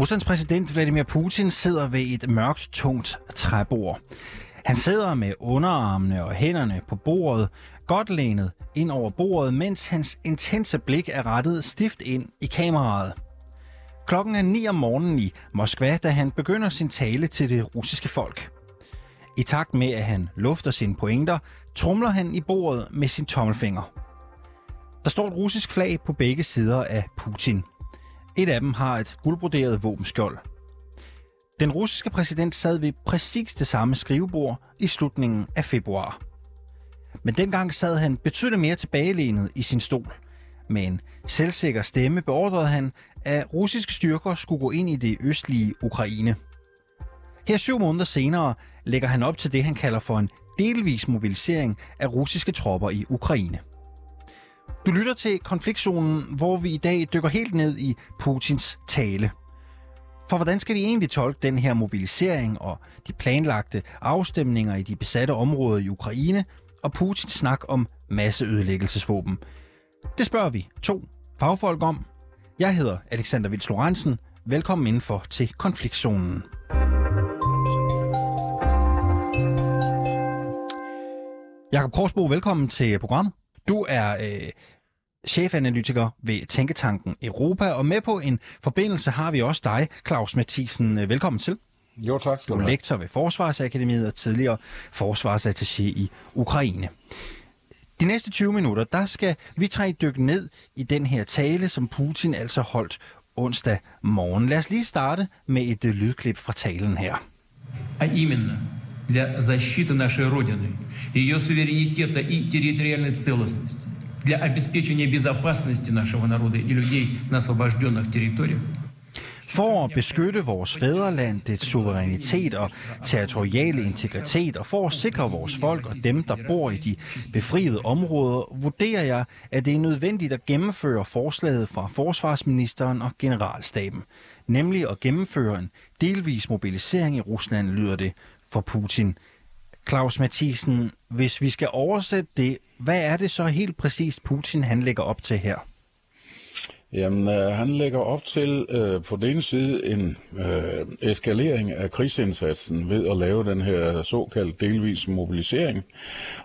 Ruslands præsident Vladimir Putin sidder ved et mørkt, tungt træbord. Han sidder med underarmene og hænderne på bordet, godt lænet ind over bordet, mens hans intense blik er rettet stift ind i kameraet. Klokken er 9 om morgenen i Moskva, da han begynder sin tale til det russiske folk. I takt med, at han lufter sine pointer, trumler han i bordet med sin tommelfinger. Der står et russisk flag på begge sider af Putin. Et af dem har et guldbroderet våbenskjold. Den russiske præsident sad ved præcis det samme skrivebord i slutningen af februar. Men dengang sad han betydeligt mere tilbagelænet i sin stol. Med en selvsikker stemme beordrede han, at russiske styrker skulle gå ind i det østlige Ukraine. Her syv måneder senere lægger han op til det, han kalder for en delvis mobilisering af russiske tropper i Ukraine. Du lytter til konfliktzonen, hvor vi i dag dykker helt ned i Putins tale. For hvordan skal vi egentlig tolke den her mobilisering og de planlagte afstemninger i de besatte områder i Ukraine og Putins snak om masseødelæggelsesvåben? Det spørger vi to fagfolk om. Jeg hedder Alexander Vils Lorentzen. Velkommen indenfor til konfliktzonen. Jakob Korsbo, velkommen til programmet. Du er øh, chefanalytiker ved Tænketanken Europa, og med på en forbindelse har vi også dig, Claus Mathisen. Velkommen til. Jo, tak skal du have. lektor ved Forsvarsakademiet og tidligere forsvarsattaché i Ukraine. De næste 20 minutter, der skal vi tre dykke ned i den her tale, som Putin altså holdt onsdag morgen. Lad os lige starte med et uh, lydklip fra talen her. А именно для защиты нашей Родины, ее суверенитета и территориальной целостности, для обеспечения безопасности нашего народа и людей на освобожденных территориях, For at beskytte vores fædreland, dets suverænitet og territoriale integritet, og for at sikre vores folk og dem, der bor i de befriede områder, vurderer jeg, at det er nødvendigt at gennemføre forslaget fra forsvarsministeren og generalstaben. Nemlig at gennemføre en delvis mobilisering i Rusland, lyder det for Putin. Claus Mathisen, hvis vi skal oversætte det, hvad er det så helt præcist Putin han lægger op til her? Jamen, øh, han lægger op til øh, på den ene side en øh, eskalering af krigsindsatsen ved at lave den her såkaldt delvis mobilisering.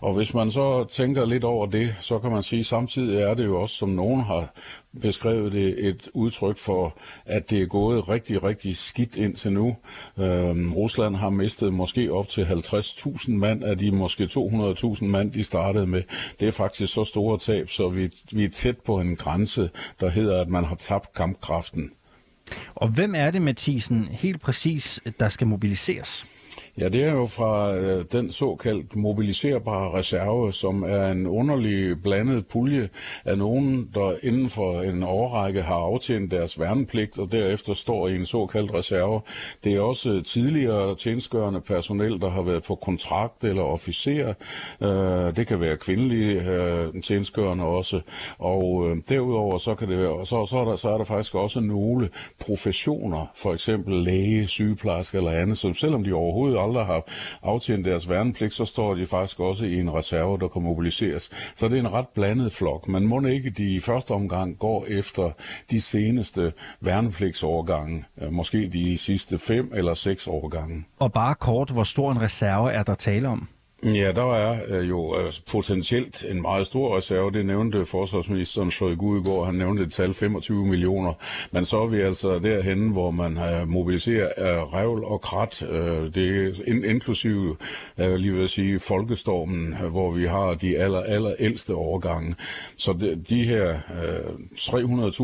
Og hvis man så tænker lidt over det, så kan man sige, at samtidig er det jo også, som nogen har beskrevet det, et udtryk for, at det er gået rigtig, rigtig skidt indtil nu. Øh, Rusland har mistet måske op til 50.000 mand af de måske 200.000 mand, de startede med. Det er faktisk så store tab, så vi, vi er tæt på en grænse, der hedder, at man har tabt kampkraften. Og hvem er det, Mathisen, helt præcis, der skal mobiliseres? Ja, det er jo fra øh, den såkaldt mobiliserbare reserve, som er en underlig blandet pulje af nogen, der inden for en årrække har aftjent deres værnepligt og derefter står i en såkaldt reserve. Det er også tidligere tjenestgørende personel, der har været på kontrakt eller officer. Øh, det kan være kvindelige øh, tjenestgørende også. Og øh, derudover så kan det være, så, så, er der, så er der faktisk også nogle professioner, for eksempel læge, sygeplejerske eller andet, som selvom de overhovedet aldrig har aftjent deres værnepligt, så står de faktisk også i en reserve, der kan mobiliseres. Så det er en ret blandet flok. Man må ikke de i første omgang går efter de seneste værnepligtsårgange, øh, måske de sidste fem eller seks årgange. Og bare kort, hvor stor en reserve er der tale om? Ja, der er øh, jo øh, potentielt en meget stor reserve. Det nævnte forsvarsministeren Shoigu i går. Han nævnte et tal 25 millioner. Men så er vi altså derhen, hvor man øh, mobiliserer revl og krat. Det er inklusive, lige ved at sige, folkestormen, hvor vi har de aller, aller ældste årgange. Så de, her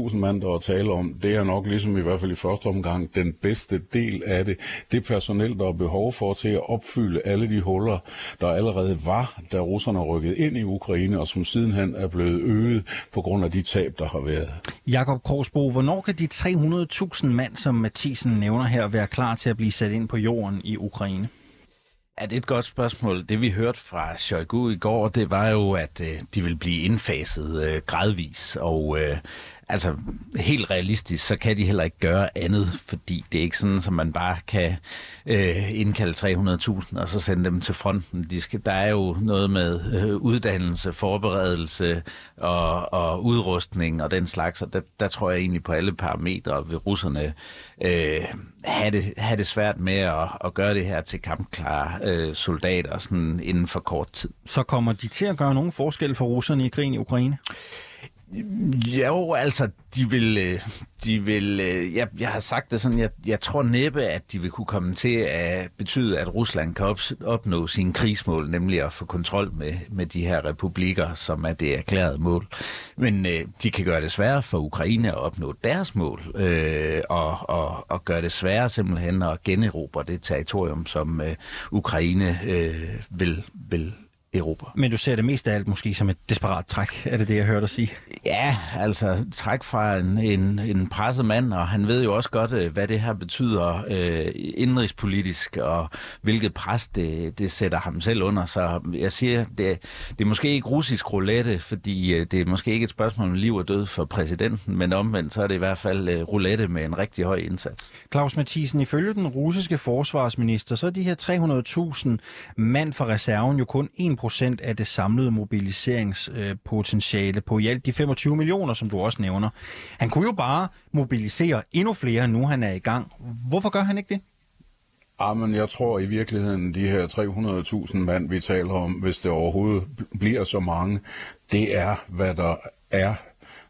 300.000 mand, der er tale om, det er nok ligesom i hvert fald i første omgang den bedste del af det. Det personel, der er behov for til at opfylde alle de huller, der allerede var, da russerne rykkede ind i Ukraine, og som sidenhen er blevet øget på grund af de tab, der har været. Jakob Korsbo, hvornår kan de 300.000 mand, som Mathisen nævner her, være klar til at blive sat ind på jorden i Ukraine? Ja, det er et godt spørgsmål. Det vi hørte fra Shoigu i går, det var jo, at øh, de vil blive indfaset øh, gradvis, og øh, altså helt realistisk, så kan de heller ikke gøre andet, fordi det er ikke sådan, at man bare kan øh, indkalde 300.000 og så sende dem til fronten. De skal, der er jo noget med øh, uddannelse, forberedelse og, og udrustning og den slags, og der, der tror jeg egentlig på alle parametre vil russerne øh, have, det, have det svært med at, at gøre det her til kampklare øh, soldater sådan inden for kort tid. Så kommer de til at gøre nogen forskel for russerne i krigen i Ukraine? Jo, altså, de vil, øh, de vil øh, jeg, jeg har sagt det sådan, jeg, jeg tror næppe, at de vil kunne komme til at betyde, at Rusland kan op, opnå sine krigsmål, nemlig at få kontrol med, med de her republikker, som er det erklærede mål. Men øh, de kan gøre det sværere for Ukraine at opnå deres mål, øh, og, og, og gøre det sværere simpelthen at generobre det territorium, som øh, Ukraine øh, vil, vil Europa. Men du ser det mest af alt måske som et desperat træk, er det det, jeg hørte dig sige? Ja, altså træk fra en, en, en presset mand, og han ved jo også godt, øh, hvad det her betyder øh, indrigspolitisk, og hvilket pres det, det sætter ham selv under. Så jeg siger, det, det er måske ikke russisk roulette, fordi øh, det er måske ikke et spørgsmål om liv og død for præsidenten, men omvendt så er det i hvert fald øh, roulette med en rigtig høj indsats. Claus Mathisen, ifølge den russiske forsvarsminister, så er de her 300.000 mand fra reserven jo kun 1 procent af det samlede mobiliseringspotentiale på i alt de 25 millioner, som du også nævner. Han kunne jo bare mobilisere endnu flere, nu han er i gang. Hvorfor gør han ikke det? Ah, Jamen, jeg tror i virkeligheden, de her 300.000 mand, vi taler om, hvis det overhovedet bliver så mange, det er, hvad der er,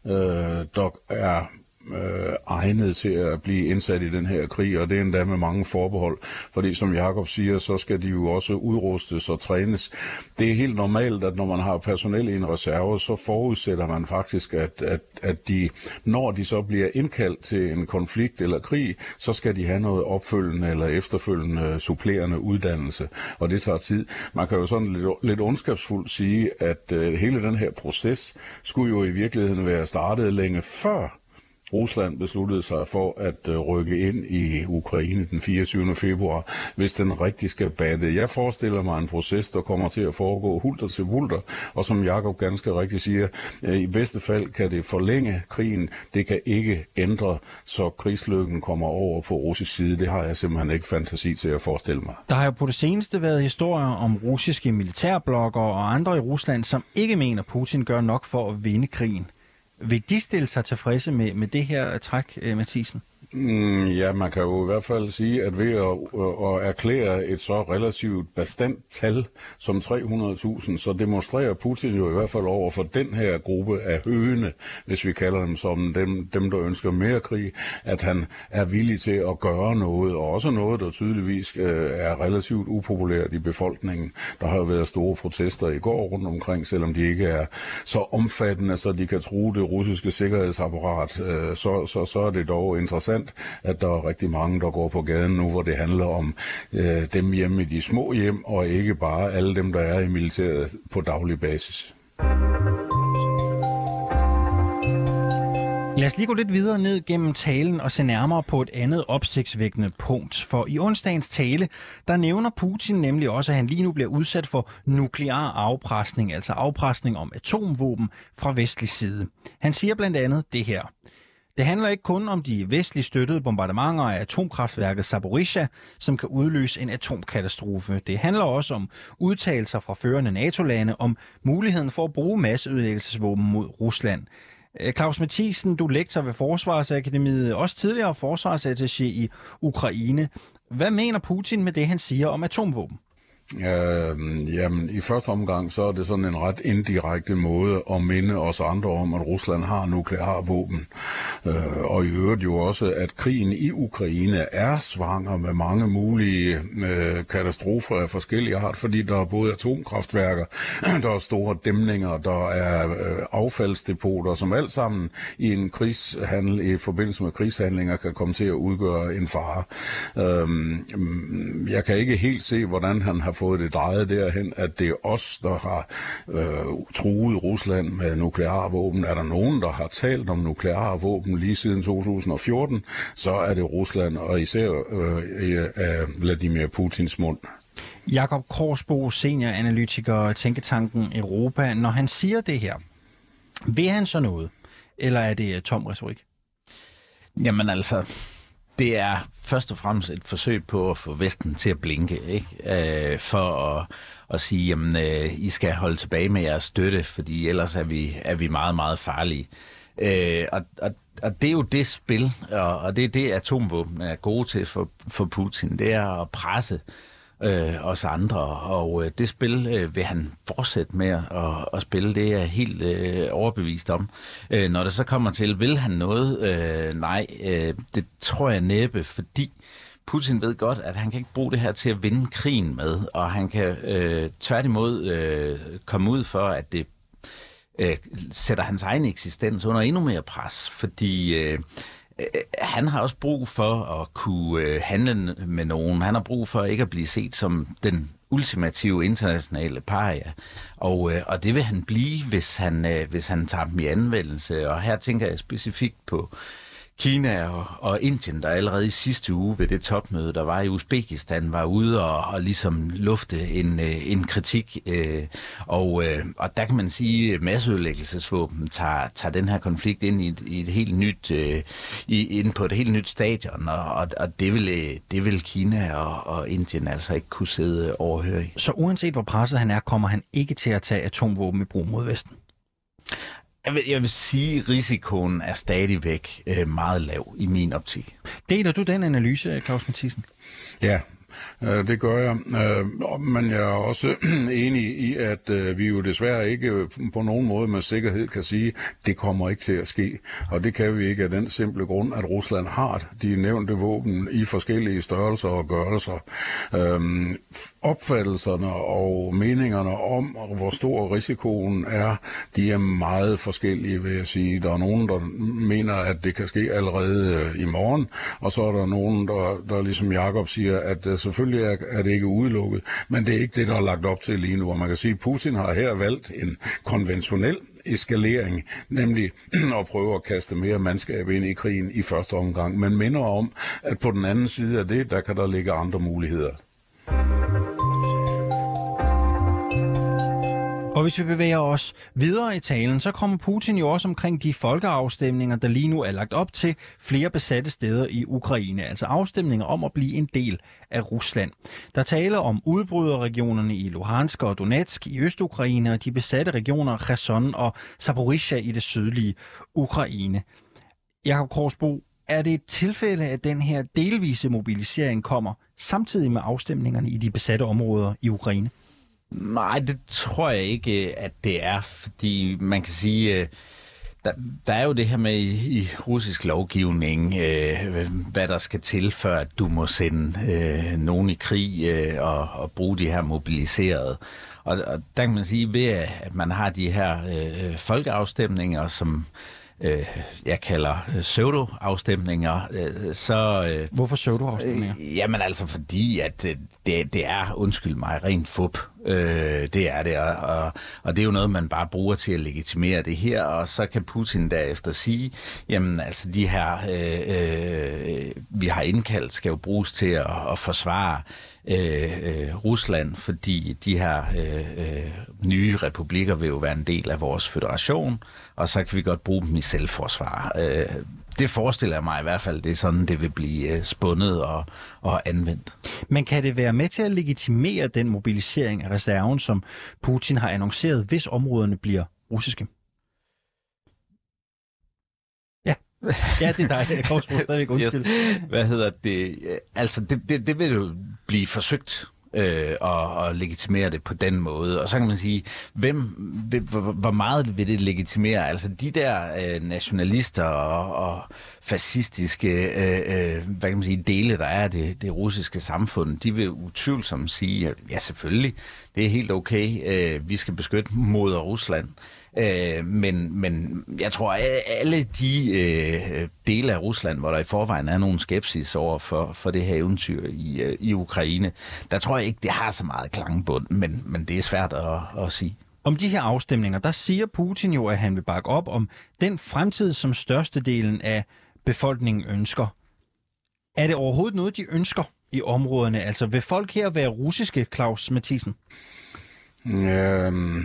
øh, der er øh, egnet til at blive indsat i den her krig, og det er endda med mange forbehold, fordi som Jakob siger, så skal de jo også udrustes og trænes. Det er helt normalt, at når man har personel i en reserve, så forudsætter man faktisk, at, at, at de, når de så bliver indkaldt til en konflikt eller krig, så skal de have noget opfølgende eller efterfølgende supplerende uddannelse, og det tager tid. Man kan jo sådan lidt, lidt ondskabsfuldt sige, at øh, hele den her proces skulle jo i virkeligheden være startet længe før Rusland besluttede sig for at øh, rykke ind i Ukraine den 24. februar, hvis den rigtig skal batte. Jeg forestiller mig en proces, der kommer til at foregå hulter til hulter, og som Jakob ganske rigtigt siger, øh, i bedste fald kan det forlænge krigen, det kan ikke ændre, så krigslykken kommer over på russisk side. Det har jeg simpelthen ikke fantasi til at forestille mig. Der har jo på det seneste været historier om russiske militærblokker og andre i Rusland, som ikke mener, Putin gør nok for at vinde krigen. Vil de stille sig tilfredse med, med det her træk, øh, Mathisen? Mm, ja, man kan jo i hvert fald sige, at ved at, øh, at erklære et så relativt bestandt tal som 300.000, så demonstrerer Putin jo i hvert fald over for den her gruppe af høne, hvis vi kalder dem som dem, dem der ønsker mere krig, at han er villig til at gøre noget, og også noget, der tydeligvis øh, er relativt upopulært i befolkningen. Der har jo været store protester i går rundt omkring, selvom de ikke er så omfattende, så de kan true det russiske sikkerhedsapparat, øh, så, så, så er det dog interessant interessant, at der er rigtig mange, der går på gaden nu, hvor det handler om øh, dem hjemme i de små hjem, og ikke bare alle dem, der er i militæret på daglig basis. Lad os lige gå lidt videre ned gennem talen og se nærmere på et andet opsigtsvækkende punkt. For i onsdagens tale, der nævner Putin nemlig også, at han lige nu bliver udsat for nuklear afpresning, altså afpresning om atomvåben fra vestlig side. Han siger blandt andet det her. Det handler ikke kun om de vestligt støttede bombardementer af atomkraftværket Zaporizhia, som kan udløse en atomkatastrofe. Det handler også om udtalelser fra førende NATO-lande om muligheden for at bruge masseødelæggelsesvåben mod Rusland. Øh, Claus Mathisen, du er lektor ved Forsvarsakademiet, også tidligere forsvarsattaché i Ukraine. Hvad mener Putin med det, han siger om atomvåben? Øh, jamen, i første omgang, så er det sådan en ret indirekte måde at minde os andre om, at Rusland har nuklear våben. Øh, og i øvrigt jo også, at krigen i Ukraine er svanger med mange mulige øh, katastrofer af forskellige art, fordi der er både atomkraftværker, der er store dæmninger, der er øh, affaldsdepoter, som alt sammen i en krigshandel, i forbindelse med krigshandlinger, kan komme til at udgøre en fare. Øh, jeg kan ikke helt se, hvordan han har fået det drejet derhen, at det er os, der har øh, truet Rusland med nukleare våben. Er der nogen, der har talt om nukleare våben lige siden 2014, så er det Rusland, og især øh, af Vladimir Putins mund. Jakob Korsbo, senioranalytiker Tænketanken Europa, når han siger det her, vil han så noget? eller er det øh, tom retorik? Jamen altså, det er først og fremmest et forsøg på at få Vesten til at blinke, ikke? Øh, for at, at sige, jamen, øh, I skal holde tilbage med jeres støtte, fordi ellers er vi, er vi meget, meget farlige. Øh, og, og, og det er jo det spil, og, og det er det, atomvåben er gode til for, for Putin, det er at presse øh, øh, os andre, og øh, det spil øh, vil han fortsætte med at, at spille, det er jeg helt øh, overbevist om. Øh, når det så kommer til, vil han noget? Øh, nej, øh, det tror jeg næppe, fordi Putin ved godt, at han kan ikke bruge det her til at vinde krigen med, og han kan øh, tværtimod øh, komme ud for, at det øh, sætter hans egen eksistens under endnu mere pres, fordi øh, Øh, han har også brug for at kunne øh, handle med nogen. Han har brug for ikke at blive set som den ultimative internationale paria. Og, øh, og det vil han blive, hvis han, øh, hvis han tager dem i anvendelse. Og her tænker jeg specifikt på øh, Kina og, og Indien, der allerede i sidste uge ved det topmøde, der var i Uzbekistan, var ude og, og ligesom lufte en, øh, en kritik. Øh, og, øh, og der kan man sige, at masseødelæggelsesvåben tager, tager den her konflikt ind i et, i et helt nyt, øh, i, ind på et helt nyt stadion, og, og, og det, vil, øh, det vil Kina og, og Indien altså ikke kunne sidde overhøre i. Så uanset hvor presset han er, kommer han ikke til at tage atomvåben i brug mod Vesten? Jeg vil, jeg vil sige, at risikoen er stadigvæk øh, meget lav i min optik. Deler du den analyse, Claus Mathisen? Ja, Øh, det gør jeg. Øh, men jeg er også enig i, at øh, vi jo desværre ikke øh, på nogen måde med sikkerhed kan sige, det kommer ikke til at ske. Og det kan vi ikke af den simple grund, at Rusland har de nævnte våben i forskellige størrelser og gørelser. Øhm, opfattelserne og meningerne om, hvor stor risikoen er, de er meget forskellige, vil jeg sige. Der er nogen, der mener, at det kan ske allerede øh, i morgen, og så er der nogen, der, der ligesom Jakob siger, at øh, selvfølgelig er, er det ikke udelukket, men det er ikke det, der er lagt op til lige nu. Og man kan sige, at Putin har her valgt en konventionel eskalering, nemlig at prøve at kaste mere mandskab ind i krigen i første omgang, men minder om, at på den anden side af det, der kan der ligge andre muligheder. Og hvis vi bevæger os videre i talen, så kommer Putin jo også omkring de folkeafstemninger, der lige nu er lagt op til flere besatte steder i Ukraine, altså afstemninger om at blive en del af Rusland. Der taler om udbryderregionerne i Luhansk og Donetsk i Østukraine og de besatte regioner Kherson og Zaporizhia i det sydlige Ukraine. Jakob Korsbo, er det et tilfælde, at den her delvise mobilisering kommer samtidig med afstemningerne i de besatte områder i Ukraine? Nej, det tror jeg ikke, øh, at det er, fordi man kan sige, øh, der, der er jo det her med i, i russisk lovgivning, øh, hvad der skal til, før at du må sende øh, nogen i krig øh, og, og bruge de her mobiliserede. Og, og der kan man sige, ved at man har de her øh, folkeafstemninger, som øh, jeg kalder øh, pseudo-afstemninger, øh, så... Øh, Hvorfor pseudo-afstemninger? Øh, jamen altså fordi, at øh, det, det er, undskyld mig, rent fup. Øh, det er det, og, og, og det er jo noget, man bare bruger til at legitimere det her, og så kan Putin derefter sige, jamen altså de her, øh, øh, vi har indkaldt, skal jo bruges til at, at forsvare øh, øh, Rusland, fordi de her øh, øh, nye republikker vil jo være en del af vores federation, og så kan vi godt bruge dem i selvforsvar. Øh, det forestiller jeg mig i hvert fald, det er sådan, det vil blive øh, spundet og, og anvendt. Men kan det være med til at legitimere den mobilisering af reserven, som Putin har annonceret, hvis områderne bliver russiske? Ja, ja det er dig. Jeg kommer stadigvæk undskyld. Yes. Hvad hedder det? Altså, det, det, det vil jo blive forsøgt øh, og, og legitimere det på den måde. Og så kan man sige, hvem, hvor, hvor meget vil det legitimere? Altså de der øh, nationalister og, og fascistiske øh, øh, hvad kan man sige, dele, der er det, det russiske samfund, de vil utvivlsomt sige, ja selvfølgelig, det er helt okay, øh, vi skal beskytte mod Rusland. Øh, men, men jeg tror, at alle de øh, dele af Rusland, hvor der i forvejen er nogen skepsis over for, for det her eventyr i, øh, i Ukraine, der tror jeg ikke, det har så meget klangbund, men, men det er svært at, at sige. Om de her afstemninger, der siger Putin jo, at han vil bakke op om den fremtid, som størstedelen af befolkningen ønsker. Er det overhovedet noget, de ønsker i områderne? Altså vil folk her være russiske, Claus Mathisen? Øhm,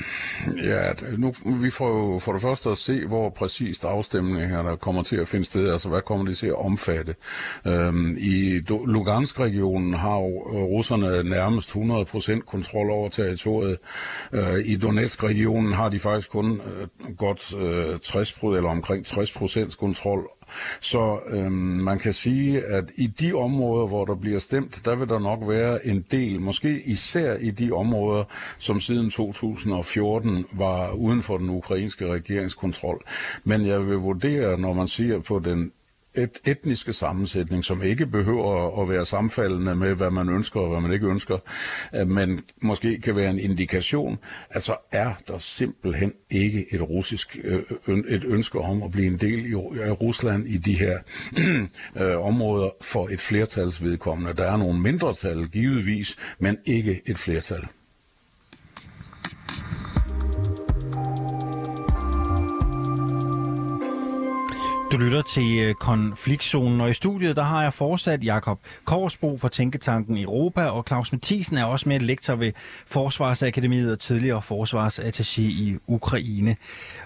ja, nu, vi får jo for det første at se, hvor præcist afstemningerne kommer til at finde sted, altså hvad kommer det til at omfatte. Øhm, I Lugansk-regionen har jo øh, russerne nærmest 100% kontrol over territoriet. Øh, I Donetsk-regionen har de faktisk kun øh, godt øh, 60 eller omkring 60% kontrol så øhm, man kan sige, at i de områder, hvor der bliver stemt, der vil der nok være en del, måske især i de områder, som siden 2014 var uden for den ukrainske regeringskontrol. Men jeg vil vurdere, når man siger på den et etniske sammensætning, som ikke behøver at være sammenfaldende med, hvad man ønsker og hvad man ikke ønsker, men måske kan være en indikation, at så er der simpelthen ikke et russisk øh, et ønske om at blive en del af Rusland i de her øh, områder for et flertalsvedkommende. Der er nogle mindretal givetvis, men ikke et flertal. Du lytter til øh, konfliktzonen, og i studiet der har jeg fortsat Jakob Korsbro fra Tænketanken Europa, og Claus Mathisen er også med lektor ved Forsvarsakademiet og tidligere forsvarsattaché i Ukraine.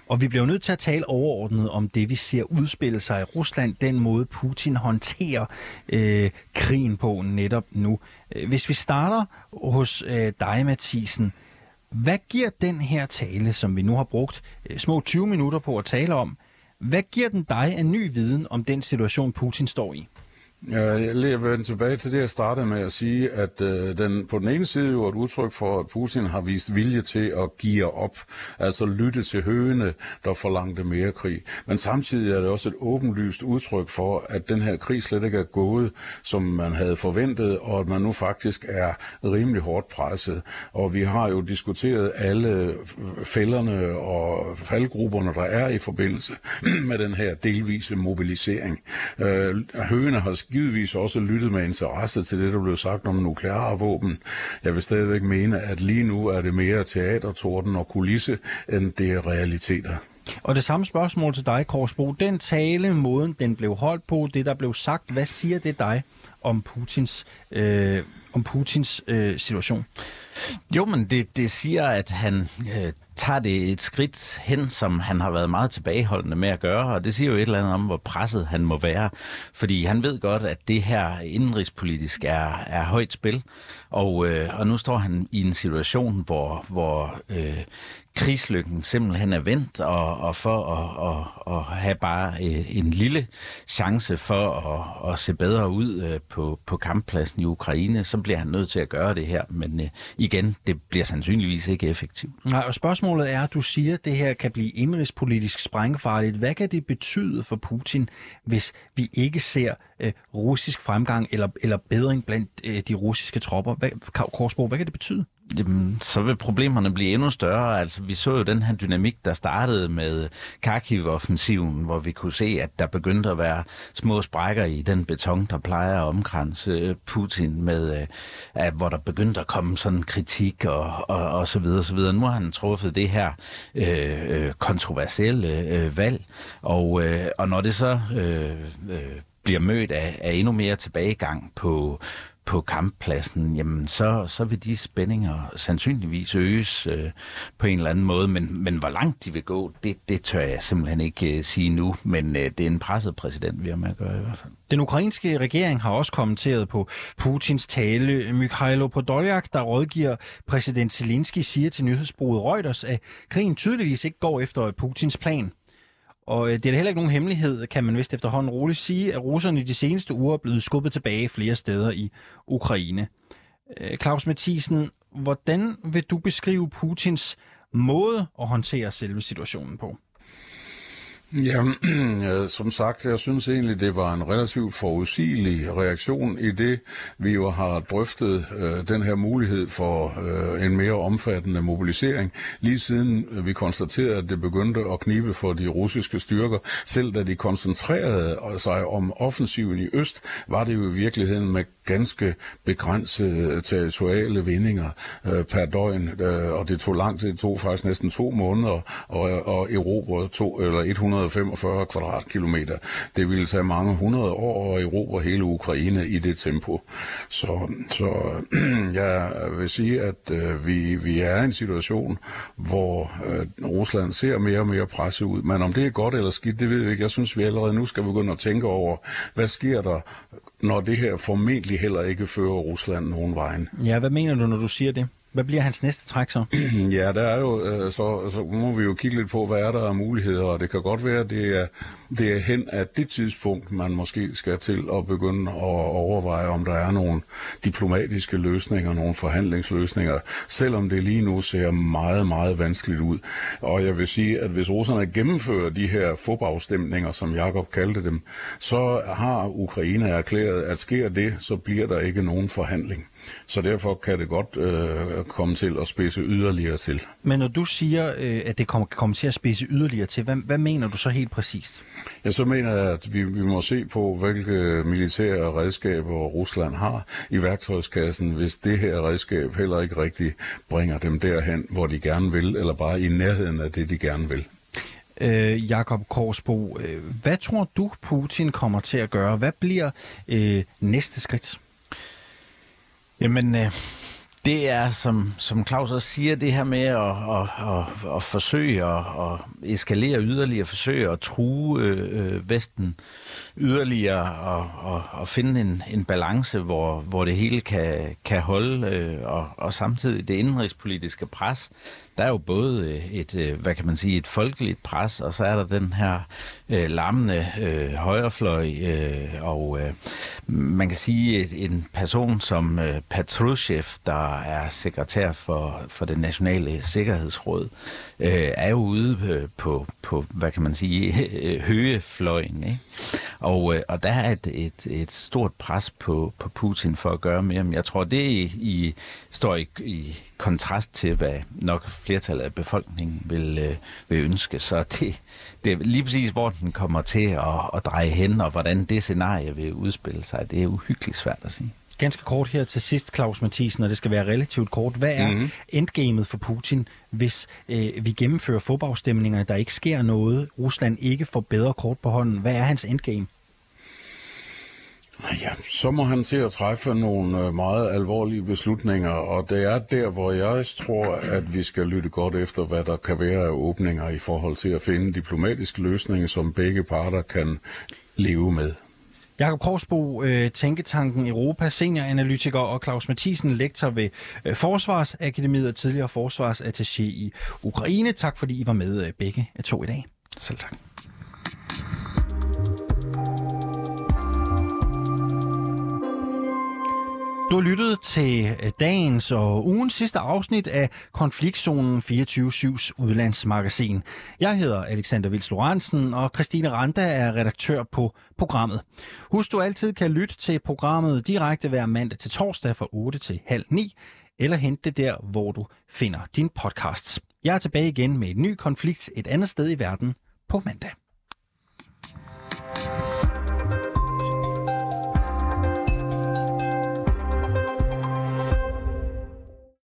Og vi bliver nødt til at tale overordnet om det, vi ser udspille sig i Rusland, den måde Putin håndterer øh, krigen på netop nu. Øh, hvis vi starter hos øh, dig, Mathisen, hvad giver den her tale, som vi nu har brugt øh, små 20 minutter på at tale om, hvad giver den dig af ny viden om den situation, Putin står i? Jeg vil vende tilbage til det, jeg startede med at sige, at øh, den på den ene side jo er et udtryk for, at Putin har vist vilje til at give op, altså lytte til høgene, der forlangte mere krig. Men samtidig er det også et åbenlyst udtryk for, at den her krig slet ikke er gået, som man havde forventet, og at man nu faktisk er rimelig hårdt presset. Og vi har jo diskuteret alle fælderne og faldgrupperne, der er i forbindelse med den her delvise mobilisering. Øh, høgene har givetvis også lyttet med interesse til det, der blev sagt om nukleare våben. Jeg vil stadigvæk mene, at lige nu er det mere teater, torden og kulisse, end det er realiteter. Og det samme spørgsmål til dig, Korsbo. Den tale, måden den blev holdt på, det der blev sagt, hvad siger det dig om Putins, øh, om Putins øh, situation? Jo, men det, det siger, at han øh, tager det et skridt hen, som han har været meget tilbageholdende med at gøre, og det siger jo et eller andet om, hvor presset han må være, fordi han ved godt, at det her indenrigspolitisk er, er højt spil, og, øh, og nu står han i en situation, hvor, hvor øh, krigslykken simpelthen er vendt, og, og for at, at, at have bare øh, en lille chance for at, at se bedre ud øh, på, på kamppladsen i Ukraine, så bliver han nødt til at gøre det her. Men øh, igen, det bliver sandsynligvis ikke effektivt. Nej, og spørgsmålet er, du siger, at det her kan blive indrigspolitisk sprængfarligt. Hvad kan det betyde for Putin, hvis vi ikke ser øh, russisk fremgang eller, eller bedring blandt øh, de russiske tropper? Hvad, Korsborg, hvad kan det betyde? Jamen, så vil problemerne blive endnu større. Altså, vi så jo den her dynamik, der startede med Kharkiv-offensiven, hvor vi kunne se, at der begyndte at være små sprækker i den beton, der plejer at omkranse øh, Putin, med, øh, at, hvor der begyndte at komme sådan kritik og, og, og så videre, så videre. Nu har han truffet det her øh, øh kontroversielle øh, valg, og, øh, og når det så øh, øh, bliver mødt af, af endnu mere tilbagegang på, på kamppladsen, jamen så, så vil de spændinger sandsynligvis øges øh, på en eller anden måde, men, men hvor langt de vil gå, det, det tør jeg simpelthen ikke øh, sige nu, men øh, det er en presset præsident, vi har med at gøre i hvert fald. Den ukrainske regering har også kommenteret på Putins tale. Mykhailo Podolyak, der rådgiver præsident Zelensky, siger til nyhedsbruget Reuters, at krigen tydeligvis ikke går efter Putins plan. Og øh, det er da heller ikke nogen hemmelighed, kan man vist efterhånden roligt sige, at russerne de seneste uger er blevet skubbet tilbage flere steder i Ukraine. Øh, Claus Mathisen, hvordan vil du beskrive Putins måde at håndtere selve situationen på? Ja, som sagt, jeg synes egentlig, det var en relativt forudsigelig reaktion i det, vi jo har drøftet øh, den her mulighed for øh, en mere omfattende mobilisering, lige siden øh, vi konstaterede, at det begyndte at knibe for de russiske styrker. Selv da de koncentrerede sig om offensiven i øst, var det jo i virkeligheden med ganske begrænsede øh, territoriale vindinger øh, per døgn, øh, og det tog lang tid, det tog faktisk næsten to måneder, og, og Europa tog, eller 100 245 kvadratkilometer. Det ville tage mange hundrede år at erobre hele Ukraine i det tempo. Så, så jeg vil sige, at øh, vi, vi er i en situation, hvor øh, Rusland ser mere og mere presse ud. Men om det er godt eller skidt, det ved jeg ikke. Jeg synes, vi allerede nu skal begynde at tænke over, hvad sker der, når det her formentlig heller ikke fører Rusland nogen vejen. Ja, hvad mener du, når du siger det? Hvad bliver hans næste træk så? Ja, der er jo, øh, så, så må vi jo kigge lidt på, hvad er der af muligheder, og det kan godt være, det er, det er hen at det tidspunkt, man måske skal til at begynde at overveje, om der er nogle diplomatiske løsninger, nogle forhandlingsløsninger, selvom det lige nu ser meget, meget vanskeligt ud. Og jeg vil sige, at hvis russerne gennemfører de her fodafstemninger, som Jakob kaldte dem, så har Ukraine erklæret, at sker det, så bliver der ikke nogen forhandling. Så derfor kan det godt øh, komme til at spidse yderligere til. Men når du siger, øh, at det kommer, kan komme til at spidse yderligere til, hvad, hvad mener du så helt præcist? Ja, så mener jeg, at vi, vi må se på, hvilke militære redskaber Rusland har i værktøjskassen, hvis det her redskab heller ikke rigtig bringer dem derhen, hvor de gerne vil, eller bare i nærheden af det, de gerne vil. Øh, Jakob Korsbo, øh, hvad tror du, Putin kommer til at gøre? Hvad bliver øh, næste skridt? Jamen, øh, det er, som, som Claus også siger, det her med at, at, at, at forsøge at, at eskalere yderligere, forsøge at true øh, øh Vesten yderligere og, og, og finde en, en balance, hvor, hvor det hele kan, kan holde, øh, og, og samtidig det indenrigspolitiske pres, der er jo både øh, et, øh, hvad kan man sige, et folkeligt pres, og så er der den her øh, lammende øh, højrefløj, øh, og øh, man kan sige, et, en person som øh, Patrushev, der er sekretær for, for det nationale sikkerhedsråd, øh, er jo ude øh, på, på, hvad kan man sige, højefløjen. ikke? Og, øh, og der er et, et, et stort pres på, på Putin for at gøre mere. Men jeg tror, det i, i, står i, i kontrast til, hvad nok flertallet af befolkningen vil, øh, vil ønske. Så det, det er lige præcis, hvor den kommer til at, at dreje hen, og hvordan det scenarie vil udspille sig, det er uhyggeligt svært at sige. Ganske kort her til sidst, Claus Mathisen, og det skal være relativt kort. Hvad er mm-hmm. endgamet for Putin, hvis øh, vi gennemfører fodboldstemninger, der ikke sker noget, Rusland ikke får bedre kort på hånden? Hvad er hans endgame? Ja, så må han til at træffe nogle øh, meget alvorlige beslutninger, og det er der, hvor jeg tror, at vi skal lytte godt efter, hvad der kan være af åbninger i forhold til at finde diplomatiske løsninger, som begge parter kan leve med. Jakob Korsbo, øh, Tænketanken Europa, senioranalytiker og Claus Mathisen, lektor ved øh, Forsvarsakademiet og tidligere forsvarsattaché i Ukraine. Tak fordi I var med øh, begge to i dag. Selv tak. Du har lyttet til øh, dagens og ugens sidste afsnit af Konfliktzonen 24-7's udlandsmagasin. Jeg hedder Alexander Vils Lorentzen, og Christine Randa er redaktør på programmet. Husk, du altid kan lytte til programmet direkte hver mandag til torsdag fra 8 til halv 9, eller hente det der, hvor du finder din podcasts. Jeg er tilbage igen med en ny konflikt et andet sted i verden på mandag.